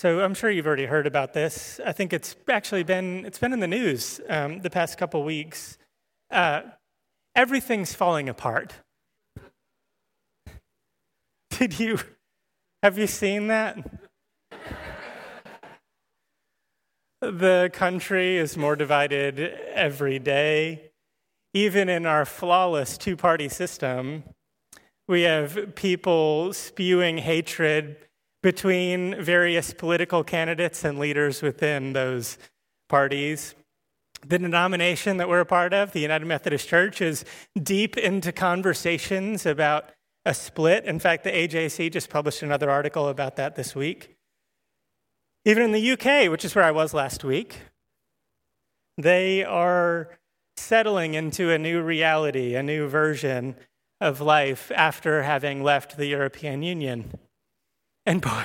So I'm sure you've already heard about this. I think it's actually been it's been in the news um, the past couple weeks. Uh, everything's falling apart. Did you have you seen that? the country is more divided every day. Even in our flawless two party system, we have people spewing hatred between various political candidates and leaders within those parties. The denomination that we're a part of, the United Methodist Church, is deep into conversations about a split. In fact, the AJC just published another article about that this week. Even in the UK, which is where I was last week, they are settling into a new reality, a new version of life after having left the European Union. And boy,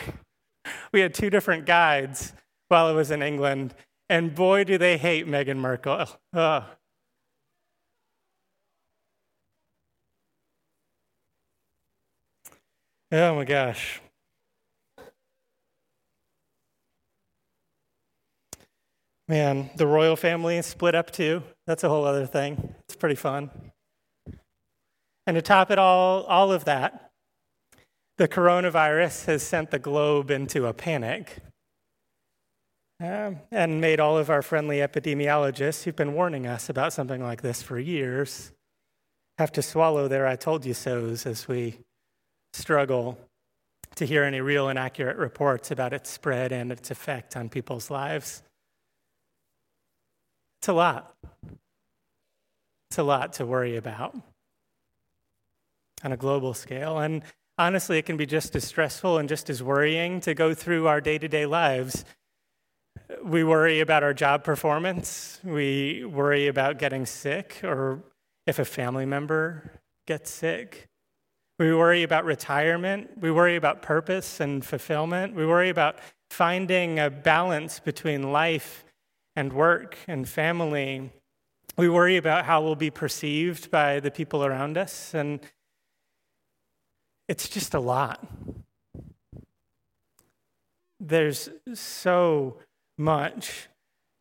we had two different guides while I was in England, and boy, do they hate Meghan Markle. Oh. oh my gosh. Man, the royal family is split up too. That's a whole other thing. It's pretty fun. And to top it all, all of that, the coronavirus has sent the globe into a panic and made all of our friendly epidemiologists who've been warning us about something like this for years have to swallow their I told you so's as we struggle to hear any real and accurate reports about its spread and its effect on people's lives. It's a lot. It's a lot to worry about on a global scale. And honestly, it can be just as stressful and just as worrying to go through our day to day lives. We worry about our job performance. We worry about getting sick or if a family member gets sick. We worry about retirement. We worry about purpose and fulfillment. We worry about finding a balance between life and work and family. We worry about how we'll be perceived by the people around us. And it's just a lot. There's so much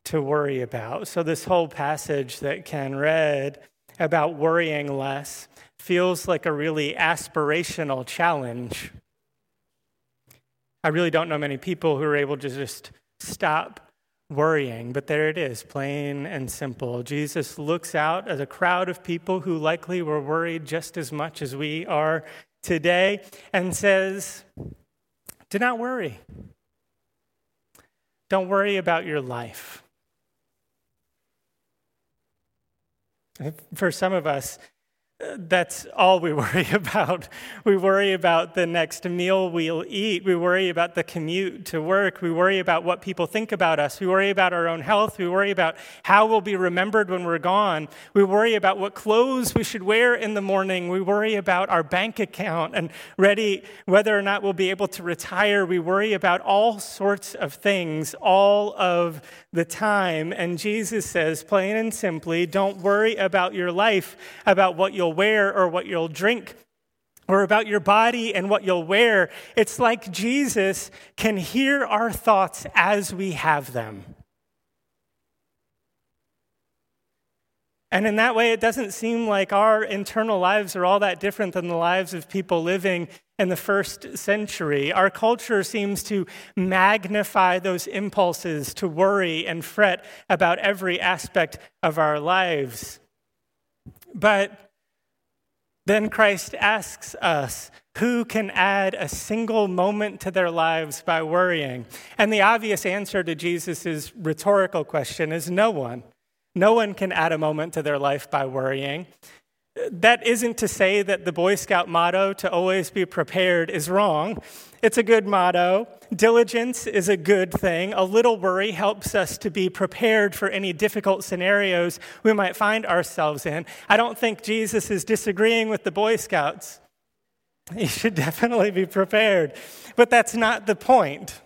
to worry about. So, this whole passage that Ken read about worrying less feels like a really aspirational challenge. I really don't know many people who are able to just stop worrying, but there it is, plain and simple. Jesus looks out at a crowd of people who likely were worried just as much as we are today and says, Do not worry. Don't worry about your life. For some of us, that's all we worry about. We worry about the next meal we'll eat. We worry about the commute to work. We worry about what people think about us. We worry about our own health. We worry about how we'll be remembered when we're gone. We worry about what clothes we should wear in the morning. We worry about our bank account and ready whether or not we'll be able to retire. We worry about all sorts of things all of the time. And Jesus says, plain and simply, don't worry about your life, about what you'll wear or what you'll drink or about your body and what you'll wear. It's like Jesus can hear our thoughts as we have them. And in that way, it doesn't seem like our internal lives are all that different than the lives of people living in the first century. Our culture seems to magnify those impulses to worry and fret about every aspect of our lives. But then Christ asks us, who can add a single moment to their lives by worrying? And the obvious answer to Jesus' rhetorical question is no one. No one can add a moment to their life by worrying. That isn't to say that the Boy Scout motto, to always be prepared, is wrong. It's a good motto. Diligence is a good thing. A little worry helps us to be prepared for any difficult scenarios we might find ourselves in. I don't think Jesus is disagreeing with the Boy Scouts. You should definitely be prepared. But that's not the point.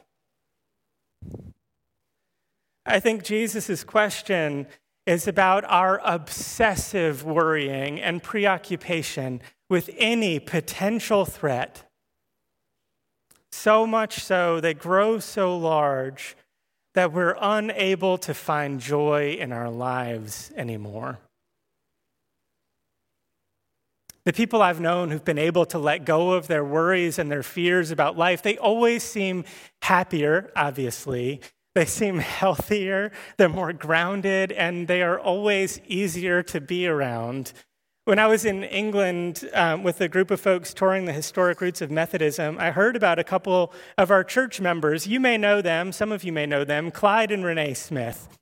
I think Jesus' question is about our obsessive worrying and preoccupation with any potential threat So much so, they grow so large that we're unable to find joy in our lives anymore. The people I've known who've been able to let go of their worries and their fears about life, they always seem happier, obviously. They seem healthier, they're more grounded, and they are always easier to be around. When I was in England um, with a group of folks touring the historic roots of Methodism, I heard about a couple of our church members. You may know them, some of you may know them, Clyde and Renee Smith,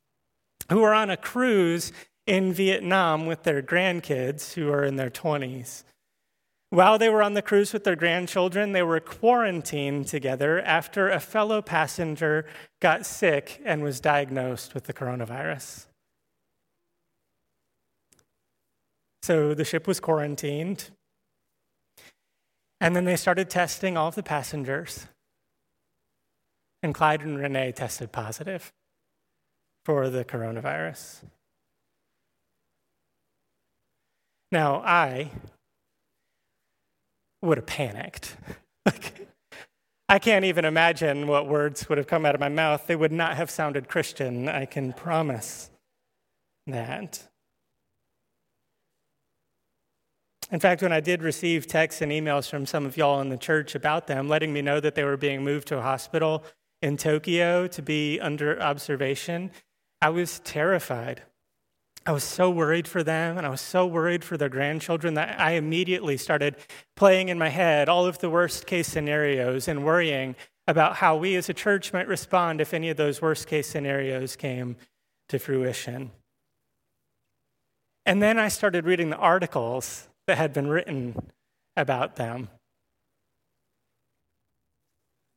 who were on a cruise in Vietnam with their grandkids who are in their 20s. While they were on the cruise with their grandchildren, they were quarantined together after a fellow passenger got sick and was diagnosed with the coronavirus. So the ship was quarantined. And then they started testing all of the passengers. And Clyde and Renee tested positive for the coronavirus. Now, I would have panicked. like, I can't even imagine what words would have come out of my mouth. They would not have sounded Christian, I can promise that. In fact, when I did receive texts and emails from some of y'all in the church about them, letting me know that they were being moved to a hospital in Tokyo to be under observation, I was terrified. I was so worried for them and I was so worried for their grandchildren that I immediately started playing in my head all of the worst case scenarios and worrying about how we as a church might respond if any of those worst case scenarios came to fruition. And then I started reading the articles that had been written about them.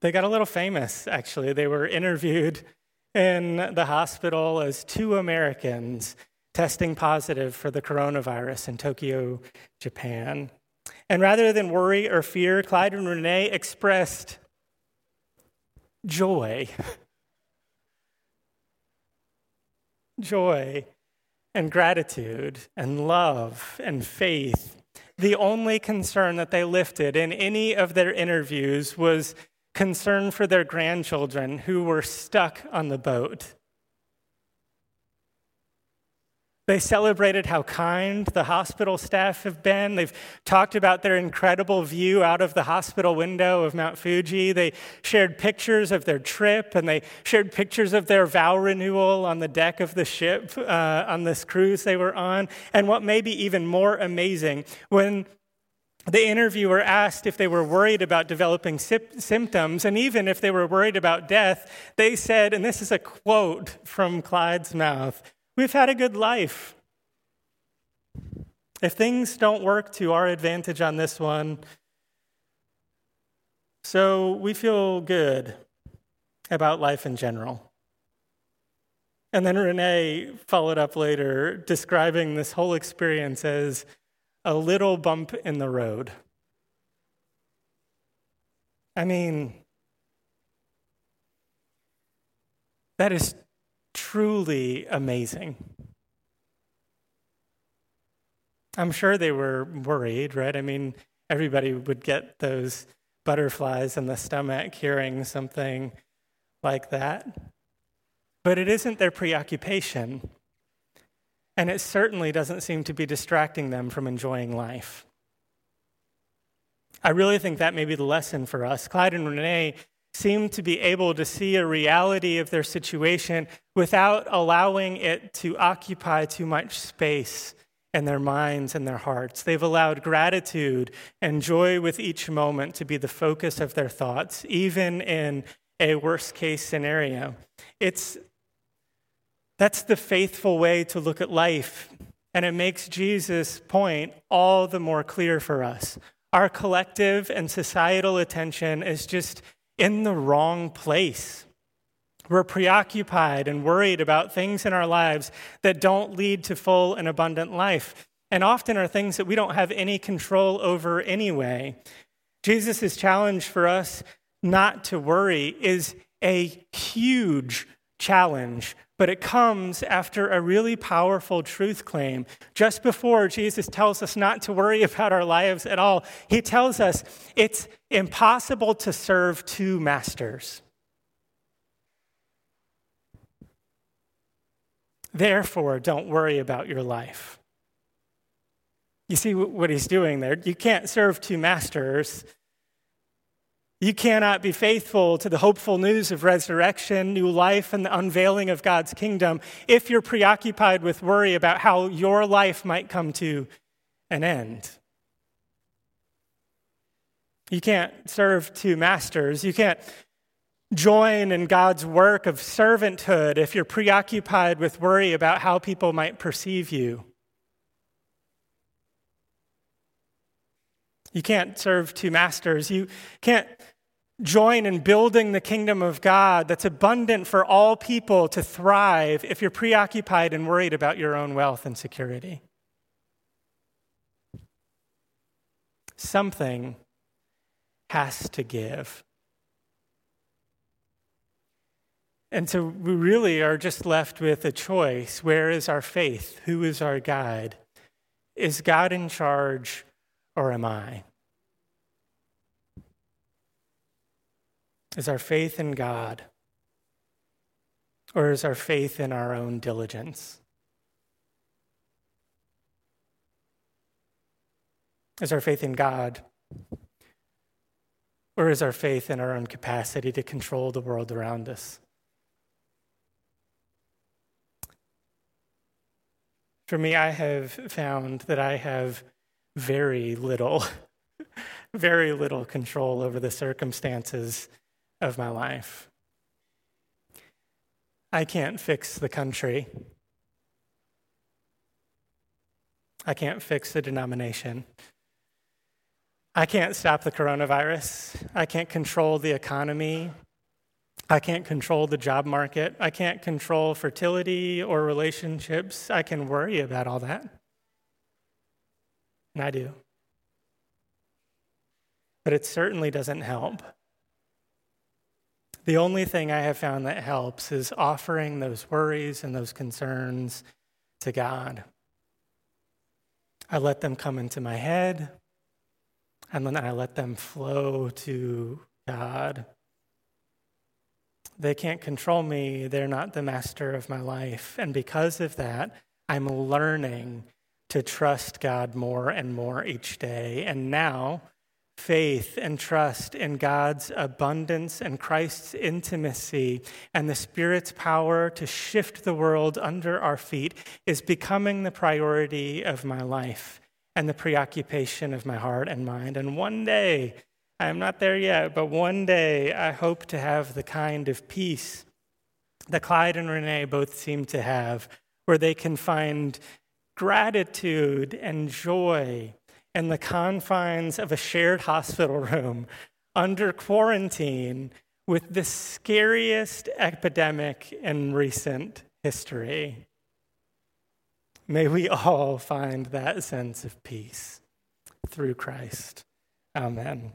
They got a little famous, actually. They were interviewed in the hospital as two Americans testing positive for the coronavirus in Tokyo, Japan. And rather than worry or fear, Clyde and Renee expressed joy. joy and gratitude and love and faith. The only concern that they lifted in any of their interviews was concern for their grandchildren who were stuck on the boat They celebrated how kind the hospital staff have been. They've talked about their incredible view out of the hospital window of Mount Fuji. They shared pictures of their trip and they shared pictures of their vow renewal on the deck of the ship uh, on this cruise they were on. And what may be even more amazing, when the interviewer asked if they were worried about developing symptoms, and even if they were worried about death, they said, and this is a quote from Clyde's mouth We've had a good life. If things don't work to our advantage on this one, so we feel good about life in general. And then Renee followed up later, describing this whole experience as a little bump in the road. I mean, that is truly amazing. I'm sure they were worried, right? I mean, everybody would get those butterflies in the stomach hearing something like that. But it isn't their preoccupation. And it certainly doesn't seem to be distracting them from enjoying life. I really think that may be the lesson for us. Clyde and Renee seem to be able to see a reality of their situation without allowing it to occupy too much space in their minds and their hearts. They've allowed gratitude and joy with each moment to be the focus of their thoughts, even in a worst case scenario. It's that's the faithful way to look at life, and it makes Jesus' point all the more clear for us. Our collective and societal attention is just in the wrong place. We're preoccupied and worried about things in our lives that don't lead to full and abundant life, and often are things that we don't have any control over anyway. Jesus' challenge for us not to worry is a huge challenge, but it comes after a really powerful truth claim. Just before Jesus tells us not to worry about our lives at all, he tells us it's impossible to serve two masters. Therefore, don't worry about your life. You see what he's doing there? You can't serve two masters. You cannot be faithful to the hopeful news of resurrection, new life, and the unveiling of God's kingdom if you're preoccupied with worry about how your life might come to an end. You can't serve two masters. You can't join in God's work of servanthood if you're preoccupied with worry about how people might perceive you. You can't serve two masters. You can't join in building the kingdom of God that's abundant for all people to thrive if you're preoccupied and worried about your own wealth and security. Something has to give. And so we really are just left with a choice. Where is our faith? Who is our guide? Is God in charge or am I? Is our faith in God or is our faith in our own diligence? Is our faith in God or is our faith in our own capacity to control the world around us? For me, I have found that I have very little, very little control over the circumstances of my life. I can't fix the country. I can't fix the denomination. I can't stop the coronavirus. I can't control the economy. I can't control the job market. I can't control fertility or relationships. I can worry about all that. And I do. But it certainly doesn't help. The only thing I have found that helps is offering those worries and those concerns to God. I let them come into my head, and then I let them flow to God. They can't control me. They're not the master of my life. And because of that, I'm learning to trust God more and more each day. And now, faith and trust in God's abundance and Christ's intimacy and the Spirit's power to shift the world under our feet is becoming the priority of my life and the preoccupation of my heart and mind. And one day, I am not there yet, but one day I hope to have the kind of peace that Clyde and Renee both seem to have, where they can find gratitude and joy in the confines of a shared hospital room under quarantine with the scariest epidemic in recent history. May we all find that sense of peace through Christ. Amen.